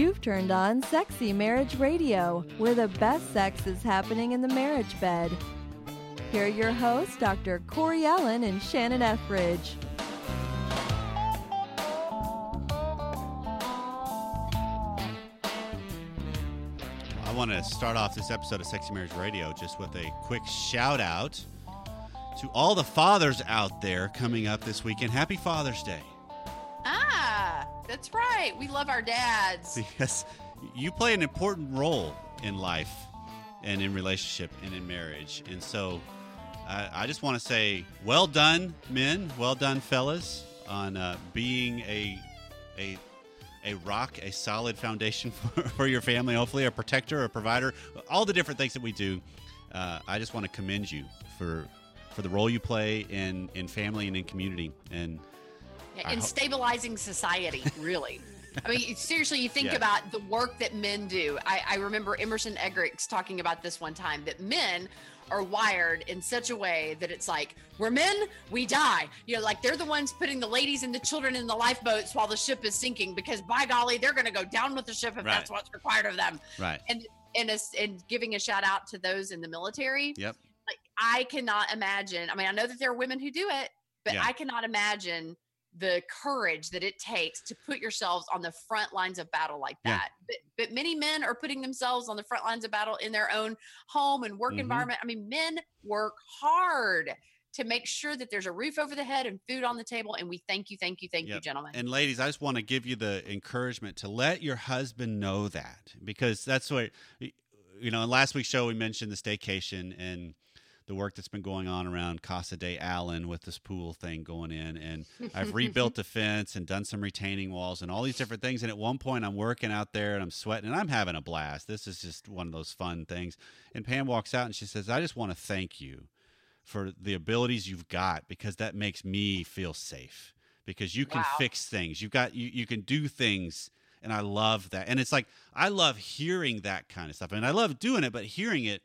You've turned on Sexy Marriage Radio, where the best sex is happening in the marriage bed. Here are your hosts, Dr. Corey Allen and Shannon Ethridge. I want to start off this episode of Sexy Marriage Radio just with a quick shout out to all the fathers out there coming up this weekend. Happy Father's Day. That's right. We love our dads. Because you play an important role in life and in relationship and in marriage. And so I, I just want to say, well done, men. Well done, fellas, on uh, being a, a, a rock, a solid foundation for, for your family, hopefully, a protector, a provider, all the different things that we do. Uh, I just want to commend you for for the role you play in, in family and in community. And in ho- stabilizing society, really. I mean, seriously, you think Yeah. about the work that men do. I, I remember Emerson Eggerichs talking about this one time that men are wired in such a way that it's like, we're men, we die. You know, like they're the ones putting the ladies and the children in the lifeboats while the ship is sinking because by golly, they're going to go down with the ship if Right. that's what's required of them. right. And, and, a, and giving a shout out to those in the military. Yep. like I cannot imagine. I mean, I know that there are women who do it, but Yeah. I cannot imagine the courage that it takes to put yourselves on the front lines of battle like Yeah. that. But but many men are putting themselves on the front lines of battle in their own home and work Mhm. environment. I mean, men work hard to make sure that there's a roof over the head and food on the table. And we thank you, thank you, thank you, gentlemen. And ladies, I just want to give you the encouragement to let your husband know that because that's what you know. In last week's show, we mentioned the staycation and the work that's been going on around Casa de Allen with this pool thing going in, and I've rebuilt the fence and done some retaining walls and all these different things. And at one point, I'm working out there and I'm sweating and I'm having a blast. This is just one of those fun things. And Pam walks out and she says, "I just want to thank you." for the abilities you've got because that makes me feel safe because you can Wow. fix things you've got you, you can do things and i love that and it's like i love hearing that kind of stuff and i love doing it but hearing it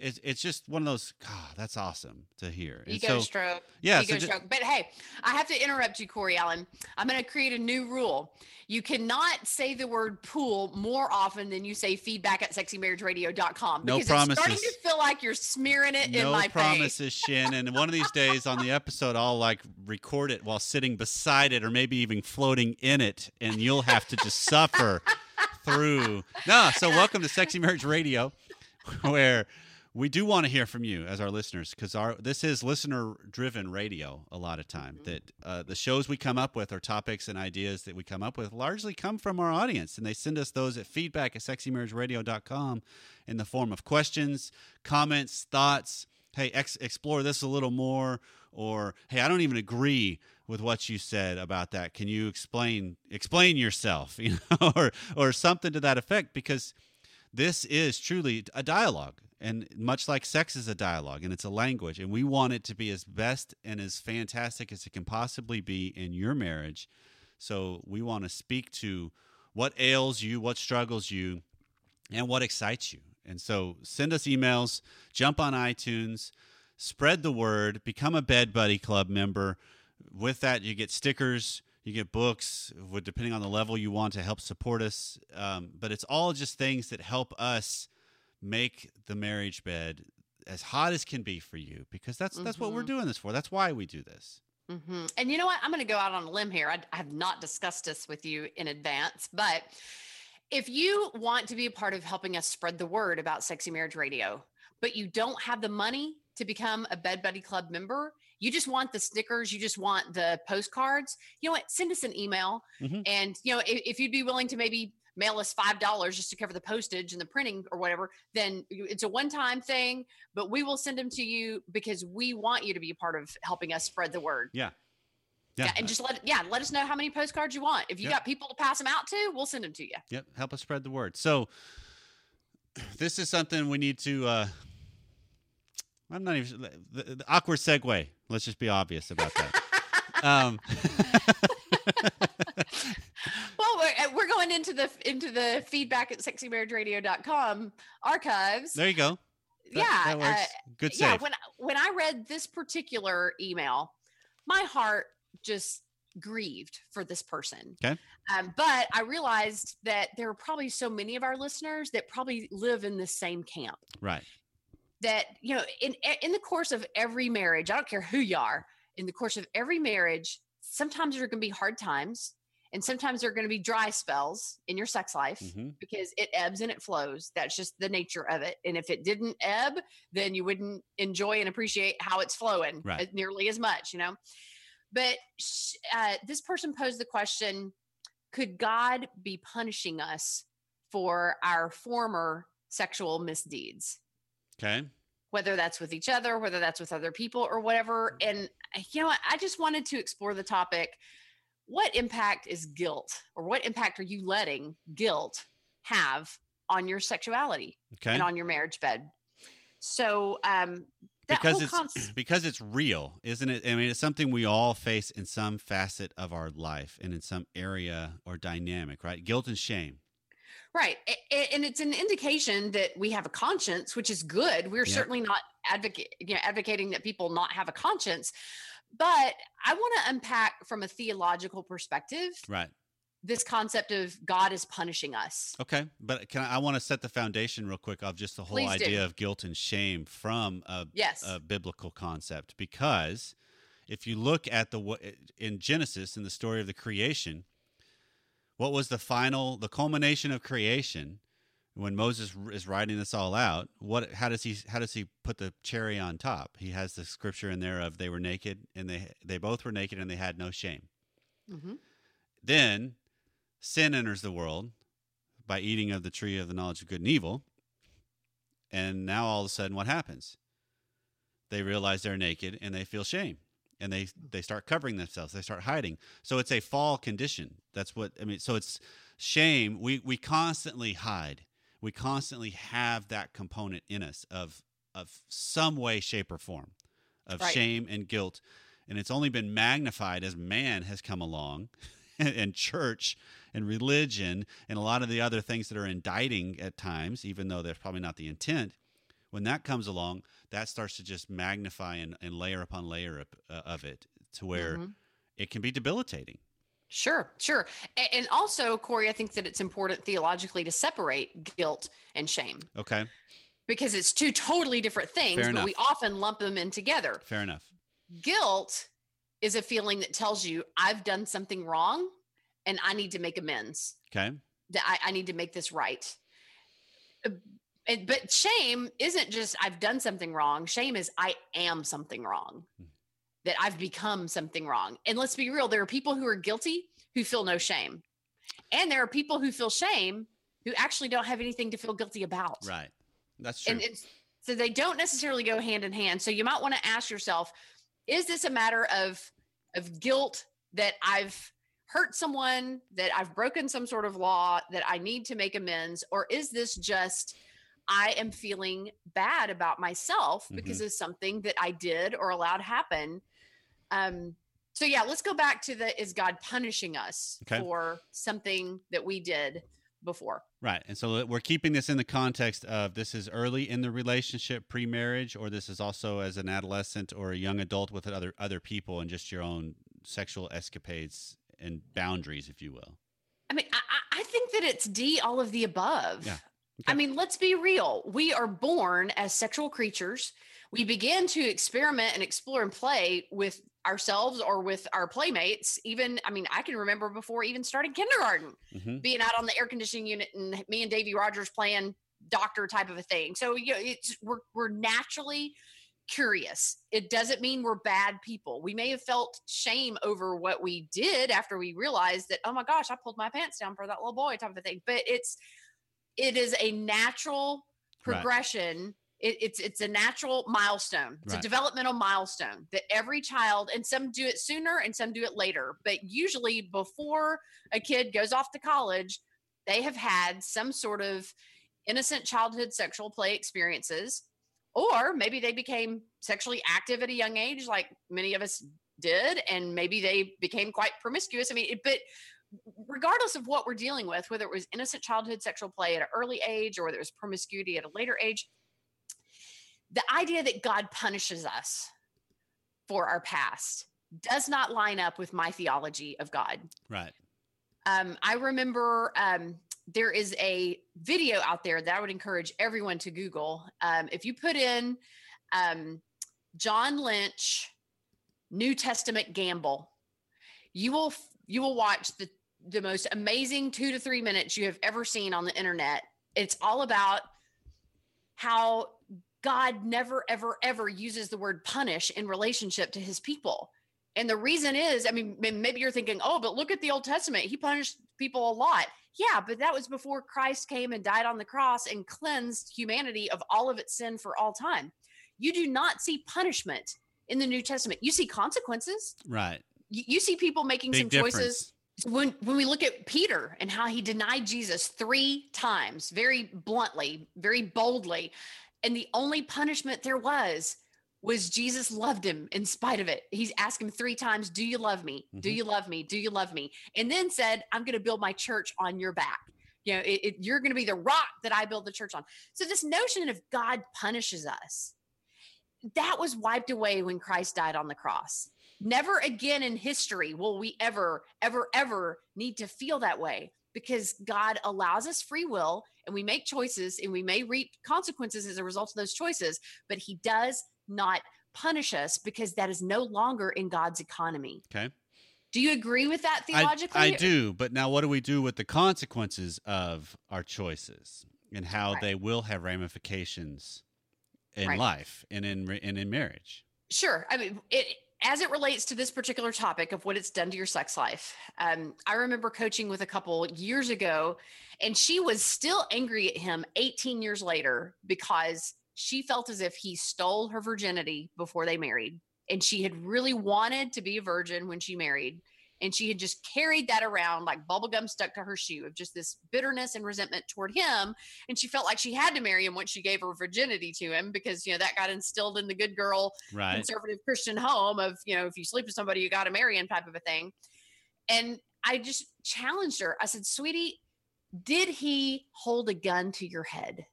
it's, it's just one of those god that's awesome to hear and Ego so stroke. yeah Ego so stroke. But hey, I have to interrupt you, Corey Allen. I'm going to create a new rule. You cannot say the word pool more often than you say feedback at sexymarriageradio.com No because it's starting to feel like you're smearing it in no my face. promises shannon and one of these days on the episode i'll like record it while sitting beside it or maybe even floating in it and you'll have to just suffer through no so welcome to sexy marriage radio where we do want to hear from you as our listeners because our this is listener driven radio a lot of time that uh, the shows we come up with or topics and ideas that we come up with largely come from our audience and they send us those at feedback at sexymarriageradio.com in the form of questions comments thoughts hey ex- explore this a little more or hey i don't even agree with what you said about that. Can you explain explain yourself? You know or or something to that effect because this is truly a dialogue and much like sex is a dialogue and it's a language and we want it to be as best and as fantastic as it can possibly be in your marriage. So we want to speak to what ails you what struggles you and what excites you. And so send us emails jump on itunes spread the word become a bed buddy club member. With that you get stickers you get books with depending on the level you want to help support us um, but it's all just things that help us make the marriage bed as hot as can be for you because that's that's what we're Mhm. doing this for that's why we do this hmm And you know what? I'm going to go out on a limb here. I, I have not discussed this with you in advance, but if you want to be a part of helping us spread the word about Sexy Marriage Radio, but you don't have the money to become a Bed Buddy Club member, you just want the stickers, you just want the postcards, you know what? Send us an email. Mhm. And, you know, if, if you'd be willing to maybe mail us $5 just to cover the postage and the printing or whatever, then it's a one time thing, but we will send them to you because we want you to be a part of helping us spread the word. yeah Yeah, and just let yeah, let us know how many postcards you want. If you Yep. got people to pass them out to, we'll send them to you. Yep, help us spread the word. So this is something we need to. Uh, I'm not even the, the awkward segue. Let's just be obvious about that. um, Well, we're, uh, we're going into the into the feedback at sexymarriageradio.com archives. there you go. That- yeah, that works. uh, Good yeah. When when I read this particular email, my heart just grieved for this person. Okay. Um, but I realized that there are probably so many of our listeners that probably live in the same camp. Right. That you know, in in the course of every marriage, I don't care who you are, in the course of every marriage, sometimes there are going to be hard times, and sometimes there are going to be dry spells in your sex life hmm because it ebbs and it flows. That's just the nature of it. And if it didn't ebb, then you wouldn't enjoy and appreciate how it's flowing Right. nearly as much, you know. But uh, this person posed the question: Could God be punishing us for our former sexual misdeeds? Okay. whether that's with each other, whether that's with other people or whatever. And uh, you know. I just wanted to explore the topic. What impact is guilt or what impact are you letting guilt have on your sexuality Okay. and on your marriage bed? So, um, that because it's concept- because it's real, isn't it? I mean, it's something we all face in some facet of our life and in some area or dynamic, right? Guilt and shame. Right. And it's an indication that we have a conscience, which is good. We're Yeah. certainly not advocate, you know, advocating that people not have a conscience. But I want to unpack from a theological perspective Right. this concept of God is punishing us. Okay. But can I, I want to set the foundation real quick of just the whole Please do. idea of guilt and shame from a, Yes. a biblical concept because if you look at the in Genesis in the story of the creation, what was the final the culmination of creation when Moses is writing this all out? What how does he how does he put the cherry on top? He has the scripture in there of they were naked and they they both were naked and they had no shame. hmm Then sin enters the world by eating of the tree of the knowledge of good and evil. And now all of a sudden, what happens? They realize they're naked and they feel shame and they, they start covering themselves. They start hiding. So it's a fall condition. That's what I mean. So it's shame. We, we constantly hide. We constantly have that component in us of, of some way, shape, or form of Right. shame and guilt. And it's only been magnified as man has come along and church and religion and a lot of the other things that are indicting at times, even though that's probably not the intent, when that comes along, that starts to just magnify and, and layer upon layer of, uh, of it to where Mhm. it can be debilitating. Sure, sure. And also, Corey, I think that it's important theologically to separate guilt and shame Okay, because it's two totally different things, but we often lump them in together. fair enough. Guilt is a feeling that tells you I've done something wrong and I need to make amends. Okay, That I, I need to make this right. And- but shame isn't just I've done something wrong. Shame is I am something wrong. Hmm. That I've become something wrong. And let's be real, there are people who are guilty who feel no shame. And there are people who feel shame who actually don't have anything to feel guilty about. right. That's true. And it's so they don't necessarily go hand in hand. So you might want to ask yourself, is this a matter of of guilt that I've hurt someone, that I've broken some sort of law, that I need to make amends, or is this just I am feeling bad about myself because of something that I did or allowed happen? Um so yeah, let's go back to the is God punishing us Okay. for something that we did before? Right. And so we're keeping this in the context of this is early in the relationship, pre marriage, or this is also as an adolescent or a young adult with other other people and just your own sexual escapades and boundaries, if you will. I mean, I, I I think that it's D, all of the above. Yeah. I mean, let's be real. We are born as sexual creatures. We begin to experiment and explore and play with ourselves or with our playmates. Even, I mean, I can remember before even starting kindergarten, hmm being out on the air conditioning unit and me and Davy Rogers playing doctor type of a thing. So, you know, it's we're we're naturally curious. It doesn't mean we're bad people. We may have felt shame over what we did after we realized that, oh my gosh, I pulled my pants down for that little boy type of thing. But it's it is a natural Right. progression. It, it's it's a natural milestone. It's Right. a developmental milestone that every child and some do it sooner and some do it later. But usually before a kid goes off to college, they have had some sort of innocent childhood sexual play experiences or maybe they became sexually active at a young age like many of us did and maybe they became quite promiscuous i mean it, but regardless of what we're dealing with whether it was innocent childhood sexual play at an early age or whether it was promiscuity at a later age the idea that god punishes us for our past does not line up with my theology of God. Right. Um, I remember um, there is a video out there that I would encourage everyone to Google. Um, if you put in um, John Lynch New Testament gamble, you will you will watch the the most amazing two to three minutes you have ever seen on the internet. It's all about how God never, ever, ever uses the word punish in relationship to his people. And the reason is, I mean, maybe you're thinking, oh, but look at the Old Testament. He punished people a lot. Yeah, but that was before Christ came and died on the cross and cleansed humanity of all of its sin for all time. You do not see punishment in the New Testament. You see consequences. Right. You, you see people making Big some difference. choices when when we look at Peter and how he denied Jesus 3 times very bluntly, very boldly, and the only punishment there was was Jesus loved him in spite of it. He's asked him 3 times, "Do you love me? Do Mhm. you love me? Do you love me?" And then said, "I'm going to build my church on your back." You know, it, it, you're going to be the rock that I build the church on. So this notion of God punishes us, that was wiped away when Christ died on the cross. Never again in history will we ever, ever, ever need to feel that way because God allows us free will and we make choices and we may reap consequences as a result of those choices, but He does not punish us because that is no longer in God's economy. Okay. Do you agree with that theologically? I do, but now what do we do with the consequences of our choices and how Right. they will have ramifications in Right. life and in and in marriage? Sure. I mean, it as it relates to this particular topic of what it's done to your sex life. Um, I remember coaching with a couple years ago, and she was still angry at him 18 years later because she felt as if he stole her virginity before they married, and she had really wanted to be a virgin when she married. And she had just carried that around like bubblegum stuck to her shoe of just this bitterness and resentment toward him and she felt like she had to marry him once she gave her virginity to him because you know that got instilled in the good girl Right. conservative Christian home of, you know, if you sleep with somebody, you got to marry him type of a thing. And I just challenged her. I said, sweetie, did he hold a gun to your head?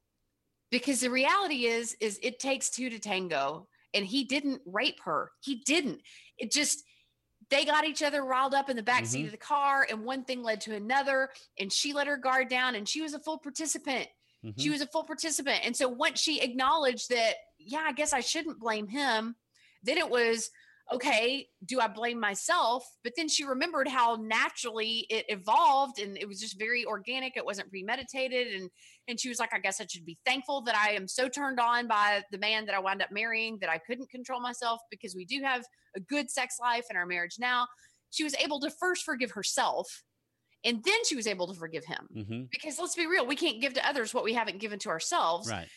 Because the reality is, is it takes two to tango and he didn't rape her. He didn't. It just, they got each other riled up in the back seat Mhm. of the car and one thing led to another and she let her guard down and she was a full participant Mhm. she was a full participant. And so once she acknowledged that, yeah, I guess I shouldn't blame him, then it was, okay, do I blame myself? But then she remembered how naturally it evolved and it was just very organic. It wasn't premeditated. And and she was like, I guess I should be thankful that I am so turned on by the man that I wound up marrying that I couldn't control myself because we do have a good sex life in our marriage now. She was able to first forgive herself and then she was able to forgive him Mhm. because let's be real, we can't give to others what we haven't given to ourselves. Right.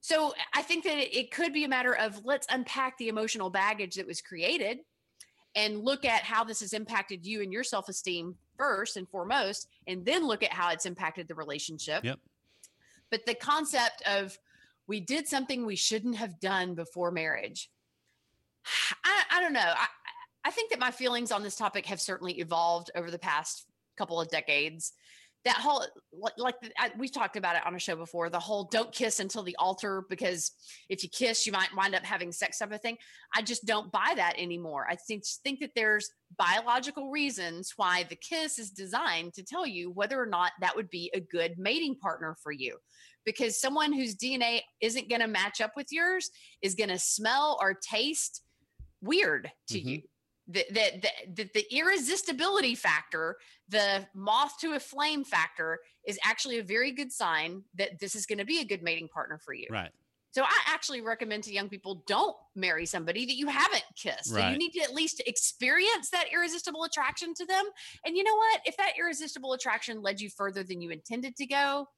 So I think that it, could be a matter of let's unpack the emotional baggage that was created and look at how this has impacted you and your self esteem first and foremost, and then look at how it's impacted the relationship. Yep. But the concept of we did something we shouldn't have done before marriage. I, I don't know. I, I think that my feelings on this topic have certainly evolved over the past couple of decades. That whole, like, I, we've talked about it on a show before, the whole don't kiss until the altar because if you kiss, you might wind up having sex type of thing. I just don't buy that anymore. I think think that there's biological reasons why the kiss is designed to tell you whether or not that would be a good mating partner for you. Because someone whose DNA isn't going to match up with yours is going to smell or taste weird to Mhm. you. The, the, the, the, irresistibility factor, the moth to a flame factor, is actually a very good sign that this is going to be a good mating partner for you. Right. So I actually recommend to young people don't marry somebody that you haven't kissed. So you need to at least experience that irresistible attraction to them. And you know what? If that irresistible attraction led you further than you intended to go,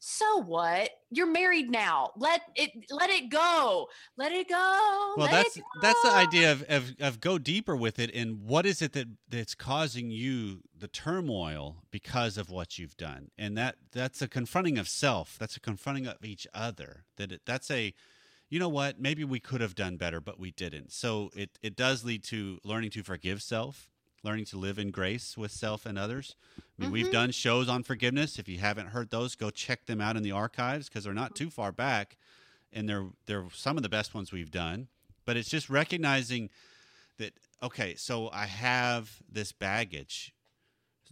so what? You're married now. Let it let it go. Let it go. Well, Let that's it that's the idea of, of of go deeper with it and what is it that that's causing you the turmoil because of what you've done and that that's a confronting of self that's a confronting of each other that it, that's a you know what maybe we could have done better but we didn't so it it does lead to learning to forgive self learning to live in grace with self and others I mean, we've Mhm. done shows on forgiveness if you haven't heard those go check them out in the archives because they're not too far back and they're they're some of the best ones we've done. But it's just recognizing that okay, so I have this baggage,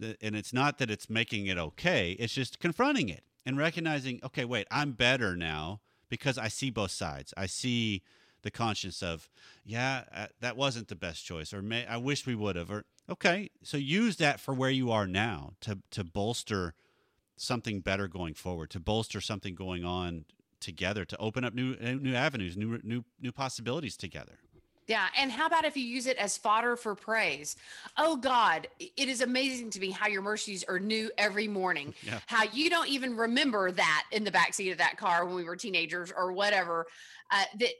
and it's not that it's making it okay. It's just confronting it and recognizing, okay, wait, I'm better now because I see both sides. I see the conscience of, yeah, uh, that wasn't the best choice, or may, I wish we would have, or okay, so use that for where you are now to to bolster something better going forward, to bolster something going on together, to open up new new avenues, new new new possibilities together. Yeah. And how about if you use it as fodder for praise? Oh, God, it is amazing to me how your mercies are new every morning. Yeah. How you don't even remember that in the backseat of that car when we were teenagers or whatever. Uh, that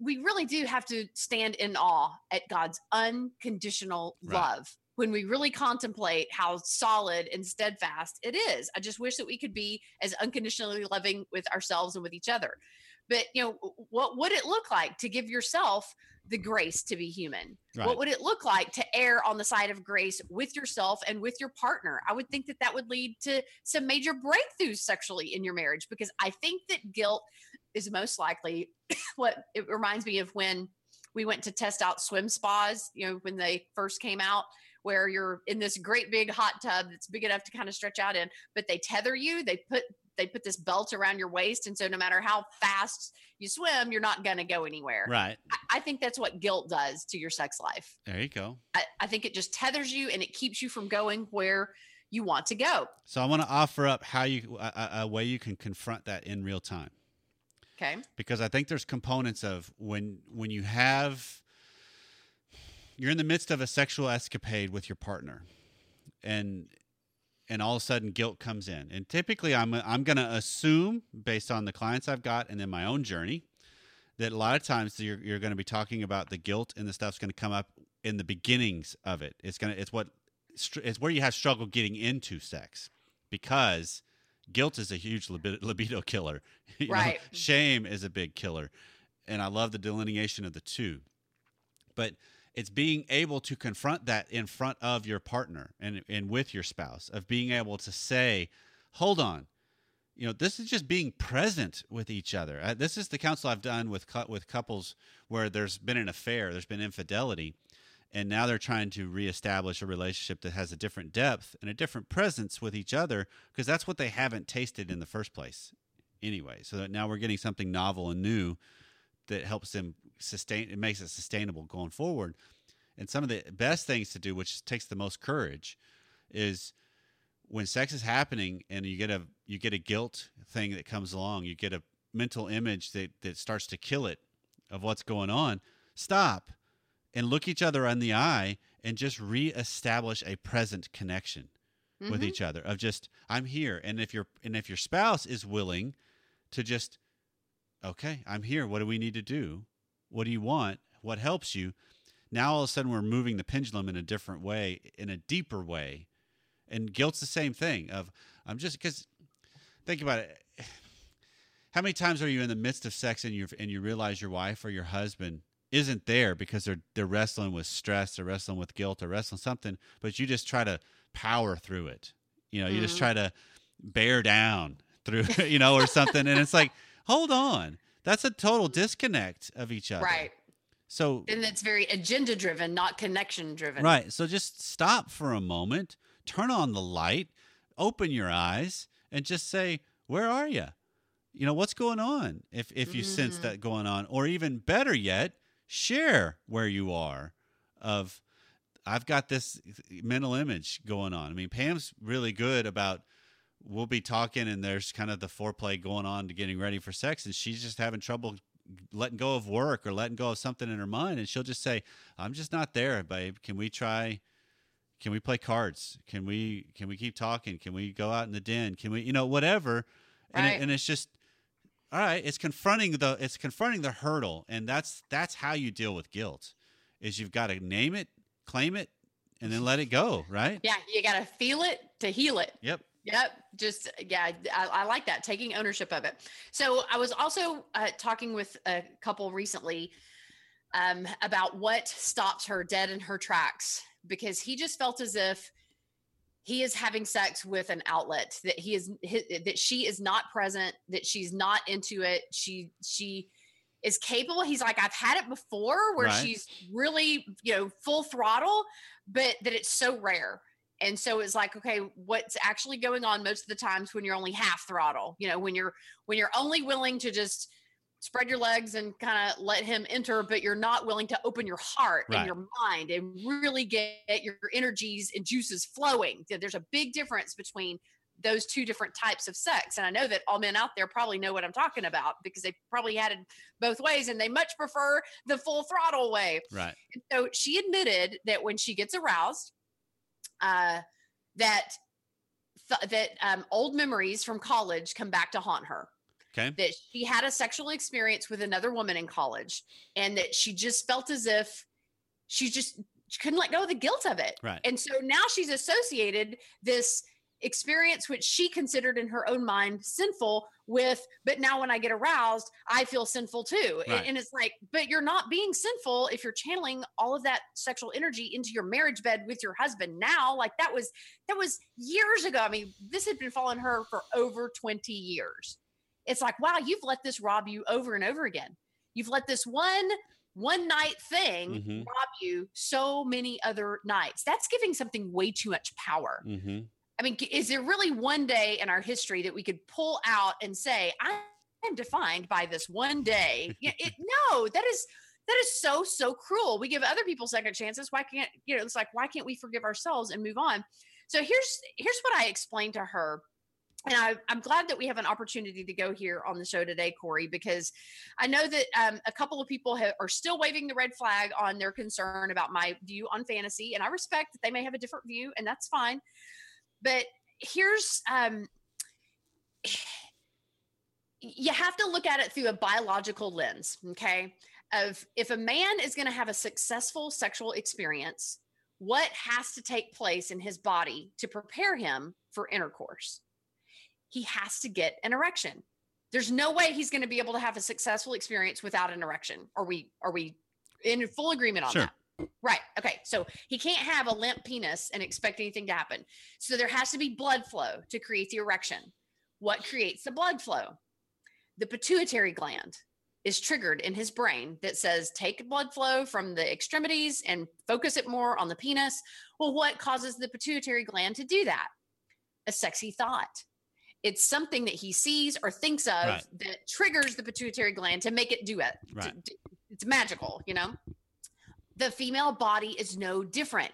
we really do have to stand in awe at God's unconditional Right. love when we really contemplate how solid and steadfast it is. I just wish that we could be as unconditionally loving with ourselves and with each other. But you know, what would it look like to give yourself the grace to be human? Right. What would it look like to err on the side of grace with yourself and with your partner? I would think that that would lead to some major breakthroughs sexually in your marriage because I think that guilt is most likely what it reminds me of when we went to test out swim spas, you know, when they first came out where you're in this great big hot tub that's big enough to kind of stretch out in, but they tether you, they put they put this belt around your waist and so no matter how fast you swim, you're not going to go anywhere. Right. I, I think that's what guilt does to your sex life. There you go. I, I think it just tethers you and it keeps you from going where you want to go. So I want to offer up how you a, a- a way you can confront that in real time. Okay. because I think there's components of when when you have you're in the midst of a sexual escapade with your partner and and all of a sudden guilt comes in. And typically I'm I'm going to assume based on the clients I've got and then my own journey that a lot of times you're you're going to be talking about the guilt and the stuff's going to come up in the beginnings of it. It's going to it's what it's where you have struggle getting into sex. Because guilt is a huge libido, killer. You know, Right. shame is a big killer. And i love the delineation of the two. But it's being able to confront that in front of your partner and, and with your spouse of being able to say hold on. You know this is just being present with each other. Uh, this is the counsel i've done with with couples where there's been an affair there's been infidelity and now they're trying to reestablish a relationship that has a different depth and a different presence with each other because that's what they haven't tasted in the first place anyway. So now we're getting something novel and new that helps them sustain it makes it sustainable going forward. And some of the best things to do which takes the most courage is when sex is happening and you get a you get a guilt thing that comes along you get a mental image that that starts to kill it of what's going on stop and look each other in the eye and just reestablish a present connection with Mhm. each other of just I'm here and if your and if your spouse is willing to just okay I'm here what do we need to do? What do you want? What helps you? Now all of a sudden we're moving the pendulum in a different way in a deeper way and guilt's the same thing of I'm just because think about it. How many times are you in the midst of sex and you and you realize your wife or your husband isn't there because they're they're wrestling with stress, they're wrestling with guilt, or wrestling something, but you just try to power through it. You know, you just Mhm. try to bear down through, you know, or something, and it's like, hold on, that's a total disconnect of each other. Right. So And it's very agenda driven, not connection driven. Right. So just stop for a moment, turn on the light, open your eyes, and just say, "Where are you? You know what's going on?" If if you sense Mhm. that going on, or even better yet, share where you are. Of I've got this mental image going on. I mean, Pam's really good about. We'll be talking, and there's kind of the foreplay going on to getting ready for sex, and she's just having trouble letting go of work or letting go of something in her mind, and she'll just say, I'm just not there, babe. Can we try? Can we play cards? Can we can we keep talking? Can we go out in the den? Can we you know whatever? And it, and it's just all right. It's confronting the it's confronting the hurdle, and that's that's how you deal with guilt. Is you've got to name it, claim it, and then let it go. Right? Yeah. You got to feel it to heal it. Yep. Yep. Just, yeah, I, I like that, taking ownership of it. So I was also uh, talking with a couple recently um, about what stops her dead in her tracks because he just felt as if he is having sex with an outlet that he is hi- that she is not present that she's not into it she she is capable. He's like, I've had it before where Right. she's really, you know, full throttle, but that it's so rare. And so it's like, okay, what's actually going on most of the times when you're only half throttle? You know, when you're when you're only willing to just spread your legs and kind of let him enter, but you're not willing to open your heart Right. and your mind and really get your energies and juices flowing. There's a big difference between those two different types of sex. And I know that all men out there probably know what I'm talking about because they've probably had it both ways and they much prefer the full throttle way. Right. And so she admitted that when she gets aroused, uh, that th- that um, old memories from college come back to haunt her. Okay. That she had a sexual experience with another woman in college, and that she just felt as if she just she couldn't let go of the guilt of it. Right. And so now she's associated this experience, which she considered in her own mind sinful, with, but now when I get aroused, I feel sinful too. And- Right. And, it's like, but you're not being sinful if you're channeling all of that sexual energy into your marriage bed with your husband now. Like that was, that was years ago. I mean, this had been following her for over 20 years. It's like, wow, you've let this rob you over and over again. You've let this one one night thing Mhm. rob you so many other nights. That's giving something way too much power. Mm-hmm. I mean, is there really one day in our history that we could pull out and say, I am defined by this one day? Yeah, it, no, that is that is so so cruel. We give other people second chances. Why can't you know? It's like why can't we forgive ourselves and move on? So here's here's what I explained to her. And I, I'm glad that we have an opportunity to go here on the show today, Corey, because I know that um, a couple of people have, are still waving the red flag on their concern about my view on fantasy. And I respect that they may have a different view, and that's fine but here's um you have to look at it through a biological lens okay of if a man is going to have a successful sexual experience what has to take place in his body to prepare him for intercourse he has to get an erection there's no way he's going to be able to have a successful experience without an erection are we are we in full agreement on Sure. that Right. Okay. So he can't have a limp penis and expect anything to happen. So there has to be blood flow to create the erection. What creates the blood flow? The pituitary gland is triggered in his brain that says take blood flow from the extremities and focus it more on the penis. Well, what causes the pituitary gland to do that? A sexy thought. It's something that he sees or thinks of Right. that triggers the pituitary gland to make it do it. Right. It's magical, you know? the female body is no different.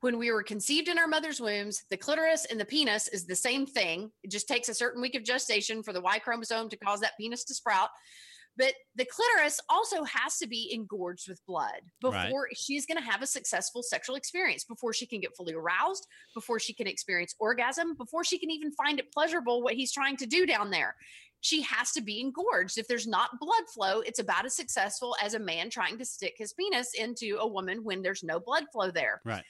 When we were conceived in our mother's wombs, the clitoris and the penis is the same thing. It just takes a certain week of gestation for the Y chromosome to cause that penis to sprout. But the clitoris also has to be engorged with blood Right. before she's going to have a successful sexual experience, before she can get fully aroused, before she can experience orgasm, before she can even find it pleasurable what he's trying to do down there she has to be engorged. If there's not blood flow, it's about as successful as a man trying to stick his penis into a woman when there's no blood flow there. Right.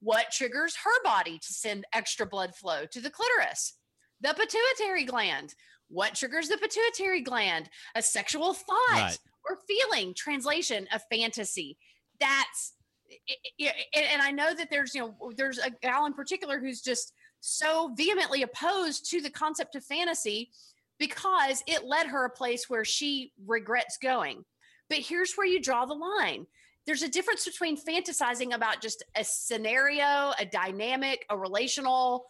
What triggers her body to send extra blood flow to the clitoris? The pituitary gland. What triggers the pituitary gland? A sexual thought Right. or feeling, translation, a fantasy. That's i- i- and and I know that there's you know there's a gal in particular who's just so vehemently opposed to the concept of fantasy because it led her a place where she regrets going. But here's where you draw the line. There's a difference between fantasizing about just a scenario, a dynamic, a relational,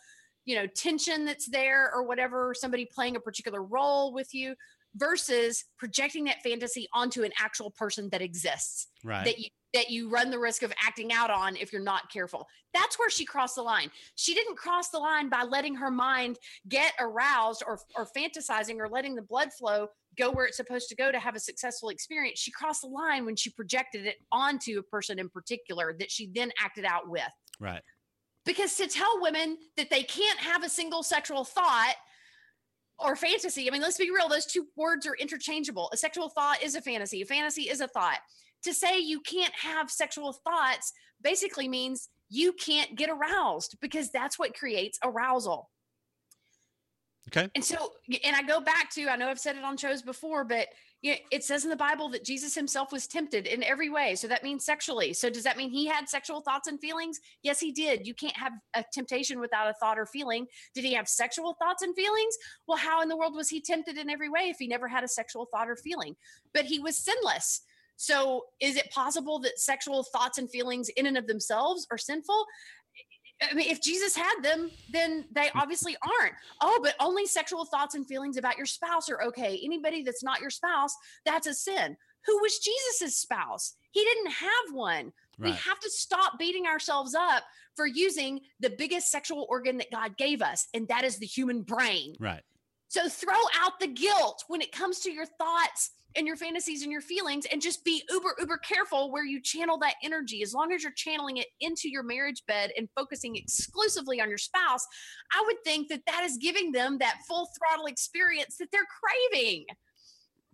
you know, tension that's there or whatever, somebody playing a particular role with you versus projecting that fantasy onto an actual person that exists Right. that you that you run the risk of acting out on if you're not careful. That's where she crossed the line. She didn't cross the line by letting her mind get aroused or or fantasizing or letting the blood flow go where it's supposed to go to have a successful experience. She crossed the line when she projected it onto a person in particular that she then acted out with. right. Because to tell women that they can't have a single sexual thought or fantasy, I mean, let's be real, those two words are interchangeable. A sexual thought is a fantasy, a fantasy is a thought. To say you can't have sexual thoughts basically means you can't get aroused because that's what creates arousal. Okay. And so, and I go back to, I know I've said it on shows before, but you know, it says in the Bible that Jesus himself was tempted in every way. So that means sexually. So does that mean he had sexual thoughts and feelings? Yes, he did. You can't have a temptation without a thought or feeling. Did he have sexual thoughts and feelings? Well, how in the world was he tempted in every way if he never had a sexual thought or feeling? But he was sinless. So is it possible that sexual thoughts and feelings in and of themselves are sinful? I mean, if Jesus had them, then they obviously aren't. Oh, but only sexual thoughts and feelings about your spouse are okay. Anybody that's not your spouse, that's a sin. Who was Jesus's spouse? He didn't have one. Right. We have to stop beating ourselves up for using the biggest sexual organ that God gave us, and that is the human brain. Right. So throw out the guilt when it comes to your thoughts and your fantasies and your feelings and just be uber uber careful where you channel that energy. As long as you're channeling it into your marriage bed and focusing exclusively on your spouse i would think that that is giving them that full throttle experience that they're craving.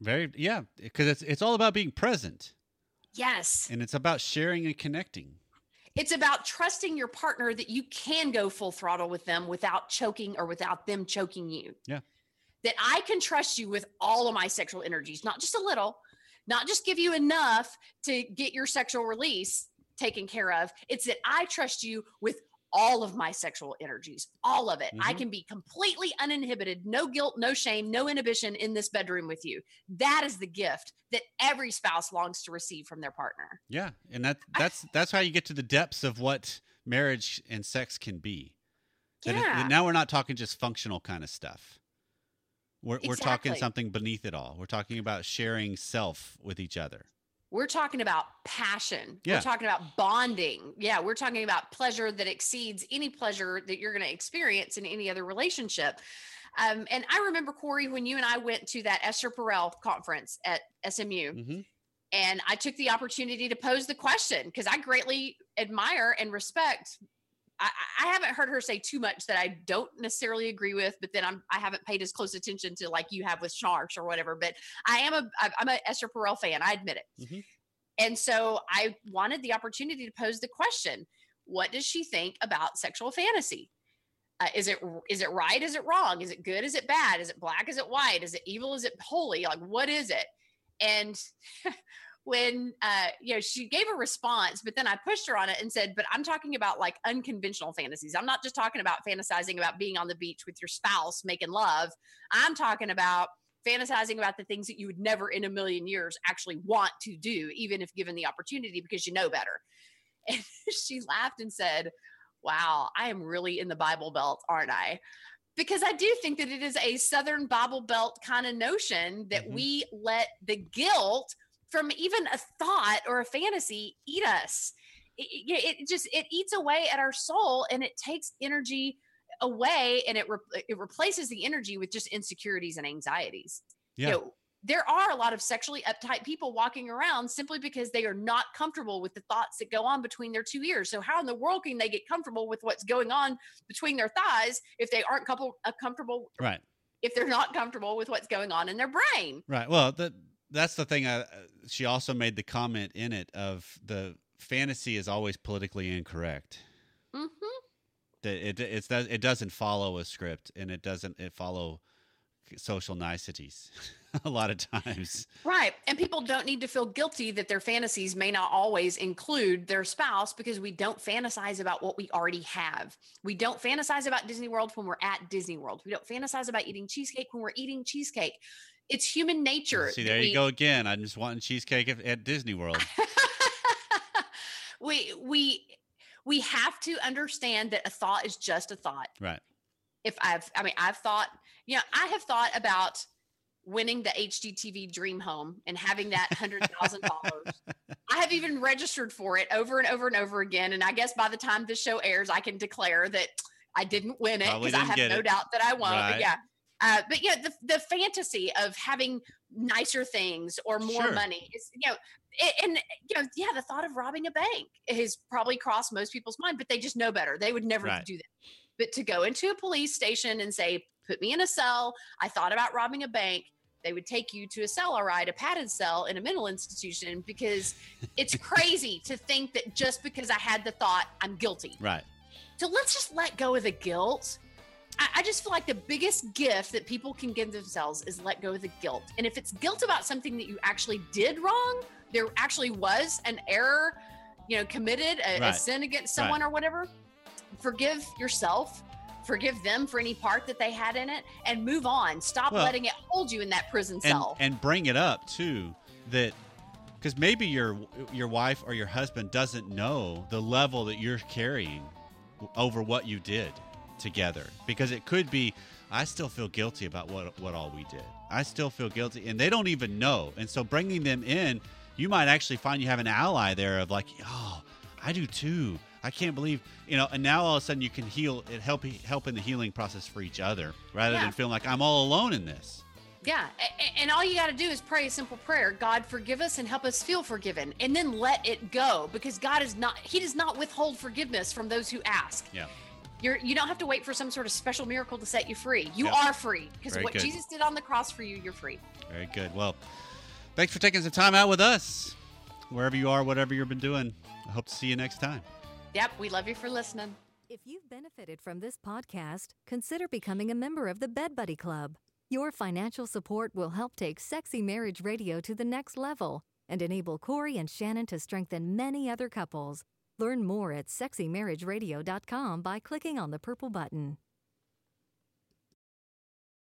Very yeah because it's it's all about being present. Yes. And it's about sharing and connecting. It's about trusting your partner that you can go full throttle with them without choking or without them choking you. Yeah that I can trust you with all of my sexual energies, not just a little, not just give you enough to get your sexual release taken care of. It's that I trust you with all of my sexual energies, all of it. Mm-hmm. I can be completely uninhibited, no guilt, no shame, no inhibition in this bedroom with you. That is the gift that every spouse longs to receive from their partner. Yeah, and that that's that's how you get to the depths of what marriage and sex can be. That yeah. It, now we're not talking just functional kind of stuff. We're, exactly. we're talking something beneath it all. We're talking about sharing self with each other. We're talking about passion. Yeah. We're talking about bonding. Yeah, we're talking about pleasure that exceeds any pleasure that you're going to experience in any other relationship. Um, and I remember Corey when you and I went to that Esther Perel conference at SMU. Mm-hmm. And I took the opportunity to pose the question because I greatly admire and respect I, I, haven't heard her say too much that I don't necessarily agree with, but then I'm I haven't paid as close attention to like you have with Schnarch or whatever. But I am a I'm a Esther Perel fan. I admit it. Mm-hmm. And so I wanted the opportunity to pose the question: What does she think about sexual fantasy? Uh, is it is it right? Is it wrong? Is it good? Is it bad? Is it black? Is it white? Is it evil? Is it holy? Like what is it? And when uh you know she gave a response but then i pushed her on it and said but i'm talking about like unconventional fantasies. I'm not just talking about fantasizing about being on the beach with your spouse making love. I'm talking about fantasizing about the things that you would never in a million years actually want to do even if given the opportunity because you know better. And she laughed and said wow i am really in the bible belt aren't i? Because I do think that it is a Southern Bible Belt kind of notion that mm-hmm. we let the guilt from even a thought or a fantasy eat us it, it, just it eats away at our soul and it takes energy away and it re- it replaces the energy with just insecurities and anxieties yeah. You know, there are a lot of sexually uptight people walking around simply because they are not comfortable with the thoughts that go on between their two ears. So how in the world can they get comfortable with what's going on between their thighs if they aren't couple, uh, comfortable? Right. If they're not comfortable with what's going on in their brain. Right. Well, the that's the thing. I, uh, she also made the comment in it of the fantasy is always politically incorrect. Mm-hmm. That it it's it doesn't follow a script and it doesn't it follow social niceties a lot of times. Right. And people don't need to feel guilty that their fantasies may not always include their spouse because we don't fantasize about what we already have. We don't fantasize about Disney World when we're at Disney World. We don't fantasize about eating cheesecake when we're eating cheesecake it's human nature. See, there we, you go again. I'm just wanting cheesecake at Disney World. we we we have to understand that a thought is just a thought. Right. If I've, I mean, I've thought, you know, I have thought about winning the HGTV Dream Home and having that hundred thousand dollars. I have even registered for it over and over and over again. And I guess by the time this show airs, I can declare that I didn't win it because I have no it. doubt that I won't. Right. But yeah, uh, but yeah, the, the fantasy of having nicer things or more sure. money is, you know, and you know, yeah, the thought of robbing a bank has probably crossed most people's mind, but they just know better. They would never right. do that. But to go into a police station and say, "Put me in a cell," I thought about robbing a bank. They would take you to a cell, all right, a padded cell in a mental institution because it's crazy to think that just because I had the thought, I'm guilty. Right. So let's just let go of the guilt I, I just feel like the biggest gift that people can give themselves is let go of the guilt. And if it's guilt about something that you actually did wrong, there actually was an error, you know, committed, a, a sin against someone or whatever, forgive yourself. Forgive them for any part that they had in it and move on. Stop Well- letting it hold you in that prison and cell. and bring it up too that because maybe your your wife or your husband doesn't know the level that you're carrying over what you did together because it could be I still feel guilty about what what all we did. I still feel guilty and they don't even know. And so bringing them in, you might actually find you have an ally there of like, "Oh, I do too. I can't believe, you know, and now all of a sudden you can heal it help help in the healing process for each other rather Yeah. than feeling like I'm all alone in this. Yeah. And all you got to do is pray a simple prayer God, forgive us and help us feel forgiven. And then let it go because God is not, He does not withhold forgiveness from those who ask. Yeah. You're, you don't have to wait for some sort of special miracle to set you free. You Yeah. are free because what good. Jesus did on the cross for you, you're free. Very good. Well, thanks for taking some time out with us. Wherever you are, whatever you've been doing, I hope to see you next time. Yep. We love you for listening. If you've benefited from this podcast, consider becoming a member of the Bed Buddy Club. Your financial support will help take Sexy Marriage Radio to the next level and enable Corey and Shannon to strengthen many other couples. Learn more at sexymarriageradio.com by clicking on the purple button.